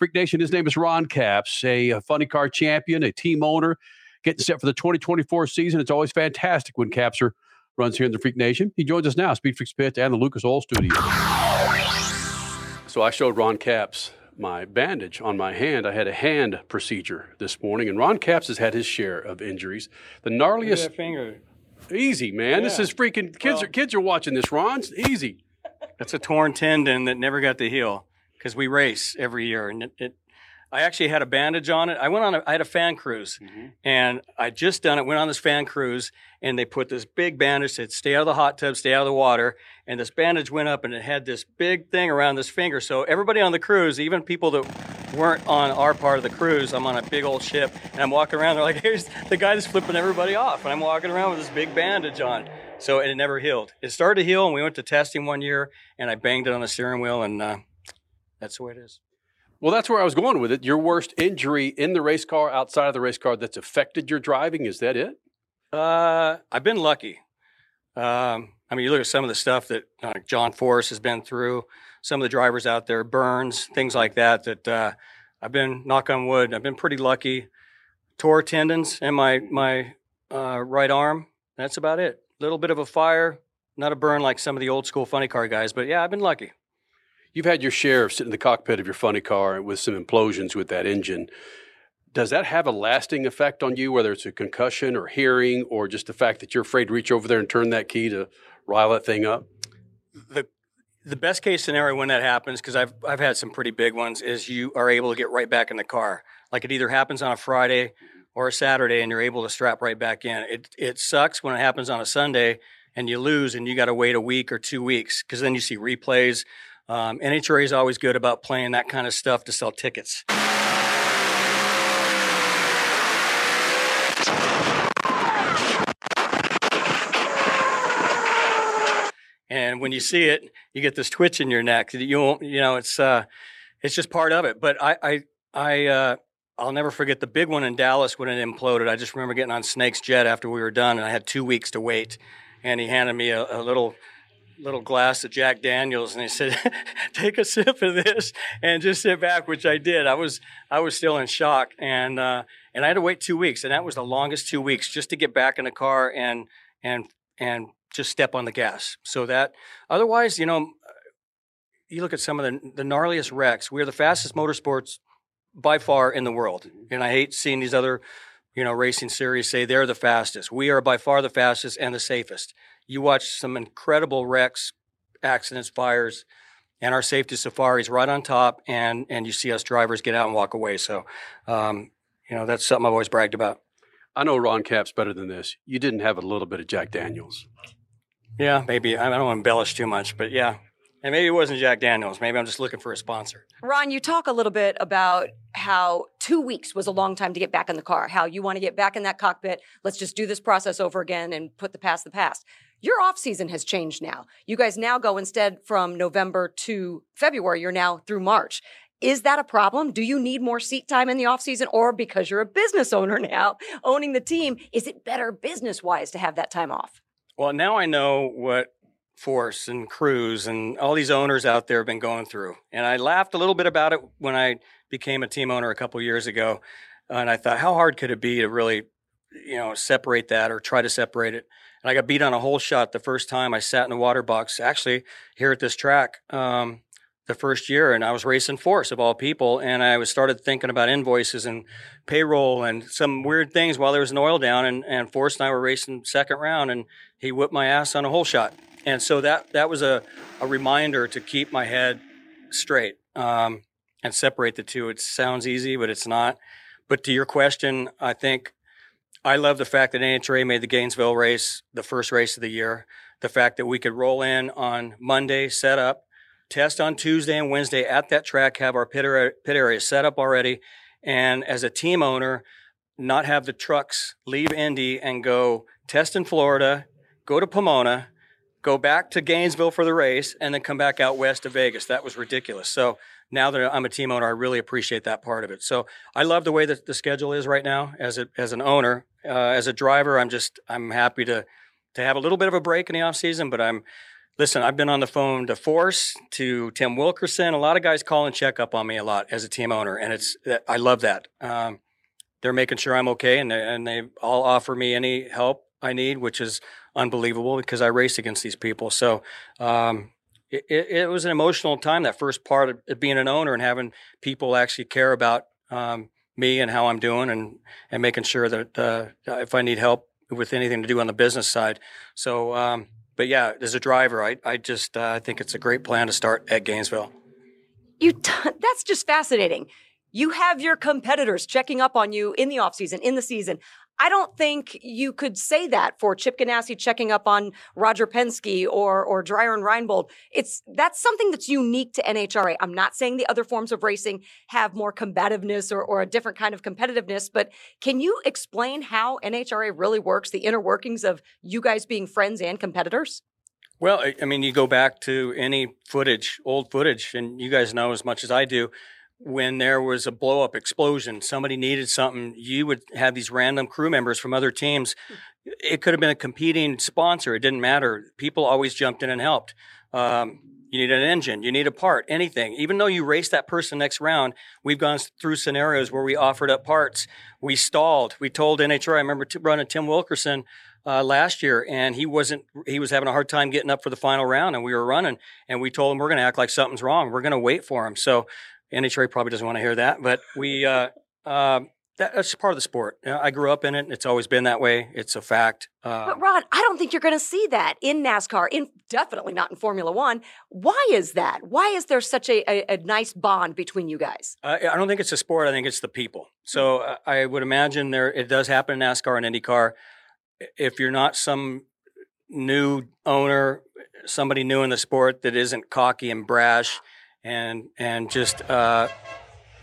Freak Nation, his name is Ron Capps, a, a funny car champion, a team owner, getting set for the 2024 season. It's always fantastic when Capser runs here in the Freak Nation. He joins us now, Speed Freaks Pit and the Lucas Oil Studio. So I showed Ron Capps my bandage on my hand. I had a hand procedure this morning, and Ron Capps has had his share of injuries. The gnarliest finger. Easy, man. Yeah. This is freaking kids. Well, are, kids are watching this. Ron, easy. That's a torn tendon that never got to heal because we race every year, and it, it, I actually had a bandage on it. I went on. A, I had a fan cruise, mm-hmm. and I just done it. Went on this fan cruise, and they put this big bandage. Said, "Stay out of the hot tub. Stay out of the water." And this bandage went up, and it had this big thing around this finger. So everybody on the cruise, even people that weren't on our part of the cruise, I'm on a big old ship, and I'm walking around. They're like, "Here's the guy that's flipping everybody off," and I'm walking around with this big bandage on. So it never healed. It started to heal, and we went to testing one year, and I banged it on the steering wheel, and uh, that's the way it is. Well, that's where I was going with it. Your worst injury in the race car, outside of the race car, that's affected your driving. Is that it? Uh, I've been lucky. Um, I mean, you look at some of the stuff that uh, John Force has been through. Some of the drivers out there, Burns, things like that. That uh, I've been knock on wood. I've been pretty lucky. Tore tendons in my my uh, right arm. That's about it. A little bit of a fire, not a burn like some of the old school funny car guys, but yeah, I've been lucky. You've had your share of sitting in the cockpit of your funny car with some implosions with that engine. Does that have a lasting effect on you, whether it's a concussion or hearing or just the fact that you're afraid to reach over there and turn that key to rile that thing up? The the best case scenario when that happens, because I've I've had some pretty big ones, is you are able to get right back in the car. Like it either happens on a Friday or a Saturday, and you're able to strap right back in. It it sucks when it happens on a Sunday and you lose, and you got to wait a week or two weeks, because then you see replays um, NHRA is always good about playing that kind of stuff to sell tickets. And when you see it, you get this twitch in your neck. You you know, it's uh, it's just part of it. But I I I uh, I'll never forget the big one in Dallas when it imploded. I just remember getting on Snake's jet after we were done, and I had two weeks to wait. And he handed me a, a little little glass of Jack Daniels, and he said, "Take a sip of this and just sit back," which I did. I was I was still in shock, and uh, and I had to wait two weeks, and that was the longest two weeks just to get back in the car and and and just step on the gas. So that otherwise, you know, you look at some of the the gnarliest wrecks. We're the fastest motorsports by far in the world, and I hate seeing these other you know racing series say they're the fastest. We are by far the fastest and the safest you watch some incredible wrecks, accidents, fires, and our safety safaris right on top, and and you see us drivers get out and walk away. So, um, you know, that's something I've always bragged about. I know Ron Capps better than this. You didn't have a little bit of Jack Daniels. Yeah, maybe. I don't embellish too much, but yeah. And maybe it wasn't Jack Daniels. Maybe I'm just looking for a sponsor. Ron, you talk a little bit about how two weeks was a long time to get back in the car, how you want to get back in that cockpit. Let's just do this process over again and put the past the past. Your off season has changed now. You guys now go instead from November to February, you're now through March. Is that a problem? Do you need more seat time in the off season or because you're a business owner now, owning the team, is it better business wise to have that time off? Well, now I know what Force and Cruz and all these owners out there have been going through. And I laughed a little bit about it when I became a team owner a couple years ago. And I thought, how hard could it be to really, you know, separate that or try to separate it? And I got beat on a hole shot the first time I sat in the water box, actually here at this track um, the first year. And I was racing Force of all people. And I was started thinking about invoices and payroll and some weird things while there was an oil down. And, and Force and I were racing second round and he whipped my ass on a hole shot. And so that, that was a, a reminder to keep my head straight um, and separate the two. It sounds easy, but it's not. But to your question, I think I love the fact that NHRA made the Gainesville race the first race of the year. The fact that we could roll in on Monday, set up, test on Tuesday and Wednesday at that track, have our pit area, pit area set up already, and as a team owner, not have the trucks leave Indy and go test in Florida, go to Pomona, go back to Gainesville for the race, and then come back out west to Vegas. That was ridiculous. So now that I'm a team owner, I really appreciate that part of it. So I love the way that the schedule is right now as a, as an owner. Uh, as a driver, I'm just I'm happy to to have a little bit of a break in the off season, but I'm listen, I've been on the phone to Force, to Tim Wilkerson. A lot of guys call and check up on me a lot as a team owner, and it's I love that. Um, they're making sure I'm okay, and they, and they all offer me any help I need, which is unbelievable because I race against these people. So um, it, it, was an emotional time. That first part of being an owner and having people actually care about um, me and how I'm doing, and and making sure that uh, if I need help with anything to do on the business side. So, um, but yeah, as a driver, I I just uh, I think it's a great plan to start at Gainesville. You t- that's just fascinating. You have your competitors checking up on you in the off season, in the season. I don't think you could say that for Chip Ganassi checking up on Roger Penske or or Dreyer and Reinbold. It's that's something that's unique to NHRA. I'm not saying the other forms of racing have more combativeness or, or a different kind of competitiveness, but can you explain how NHRA really works, the inner workings of you guys being friends and competitors? Well, I mean, you go back to any footage, old footage, and you guys know as much as I do when there was a blow up explosion, somebody needed something, you would have these random crew members from other teams. It could have been a competing sponsor. It didn't matter. People always jumped in and helped. Um, you need an engine, you need a part, anything. Even though you race that person next round, we've gone through scenarios where we offered up parts. We stalled. We told NHR, I remember t- running Tim Wilkerson uh, last year, and he wasn't. He was having a hard time getting up for the final round, and we were running, and we told him we're going to act like something's wrong. We're going to wait for him. So NHRA probably doesn't want to hear that, but we uh, uh, that, that's part of the sport. You know, I grew up in it. It's always been that way. It's a fact. Uh, but Ron, I don't think you're going to see that in NASCAR. In definitely not in Formula One. Why is that? Why is there such a, a, a nice bond between you guys? I don't think it's a sport. I think it's the people. So uh, I would imagine there it does happen in NASCAR and IndyCar. If you're not some new owner, somebody new in the sport that isn't cocky and brash and and just uh,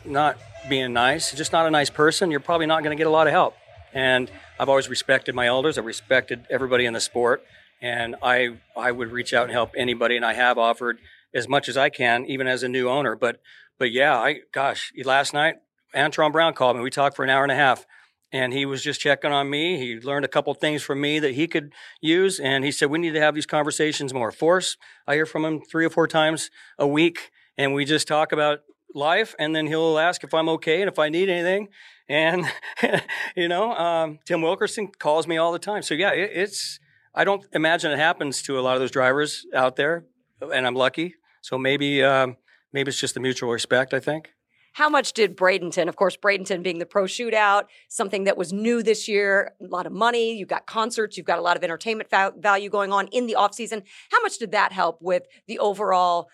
not being nice, just not a nice person, you're probably not going to get a lot of help. And I've always respected my elders. I've respected everybody in the sport, and I I would reach out and help anybody, and I have offered as much as I can, even as a new owner. But but yeah, I gosh, last night Antron Brown called me. We talked for an hour and a half, and he was just checking on me. He learned a couple things from me that he could use, and he said we need to have these conversations more. Force, I hear from him three or four times a week and we just talk about life and then he'll ask if i'm okay and if i need anything. And you know um, tim wilkerson calls me all the time. So yeah it, it's i don't imagine it happens to a lot of those drivers out there and i'm lucky. So maybe um, maybe it's just the mutual respect i think. How much did Bradenton, of course, Bradenton being the pro shootout, something that was new this year, a lot of money, you've got concerts, you've got a lot of entertainment value going on in the off season. How much did that help with the overall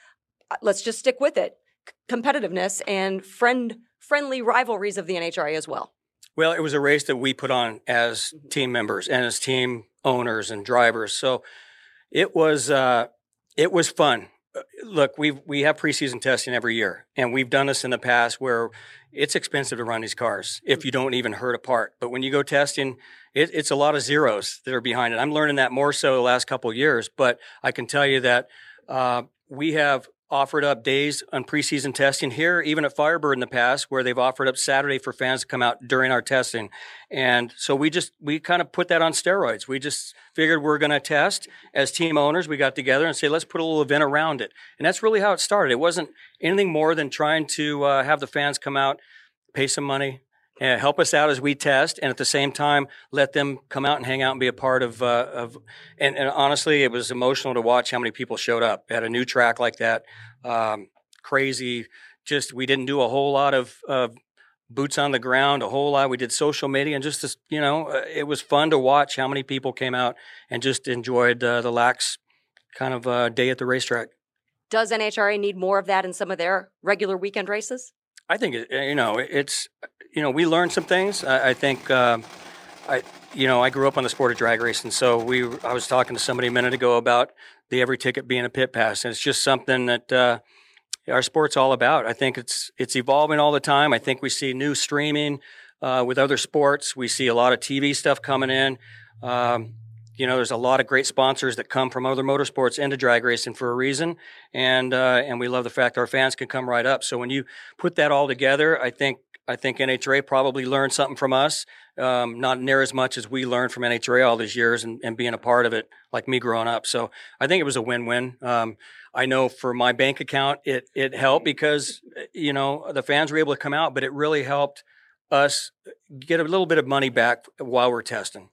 let's just stick with it competitiveness and friend friendly rivalries of the NHRA as well. Well, it was a race that we put on as team members and as team owners and drivers. So it was uh, it was fun. Uh, look, we we have preseason testing every year, and we've done this in the past where it's expensive to run these cars if you don't even hurt a part. But when you go testing, it, it's a lot of zeros that are behind it. I'm learning that more so the last couple years. But I can tell you that uh, we have offered up days on preseason testing here, even at Firebird in the past, where they've offered up Saturday for fans to come out during our testing. And so we just, we kind of put that on steroids. We just figured we're going to test as team owners. We got together and say, let's put a little event around it. And that's really how it started. It wasn't anything more than trying to uh, have the fans come out, pay some money, uh, help us out as we test, and at the same time, let them come out and hang out and be a part of. Uh, of and, and, honestly, it was emotional to watch how many people showed up at a new track like that. Um, crazy. Just we didn't do a whole lot of, of boots on the ground, a whole lot. We did social media, and just this, you know, uh, it was fun to watch how many people came out and just enjoyed uh, the lax kind of uh, day at the racetrack. Does NHRA need more of that in some of their regular weekend races? I think you know it's you know, we learned some things. I, I think, uh, I, you know, I grew up on the sport of drag racing, so we. I was talking to somebody a minute ago about the every ticket being a pit pass, and it's just something that uh, our sport's all about. I think it's it's evolving all the time. I think we see new streaming uh, with other sports. We see a lot of TV stuff coming in. Um, you know, there's a lot of great sponsors that come from other motorsports into drag racing for a reason, and uh, and we love the fact our fans can come right up. So when you put that all together, I think I think NHRA probably learned something from us, um, not near as much as we learned from NHRA all these years and, and being a part of it, like me growing up. So I think it was a win-win. Um, I know for my bank account, it it helped because you know the fans were able to come out, but it really helped us get a little bit of money back while we're testing.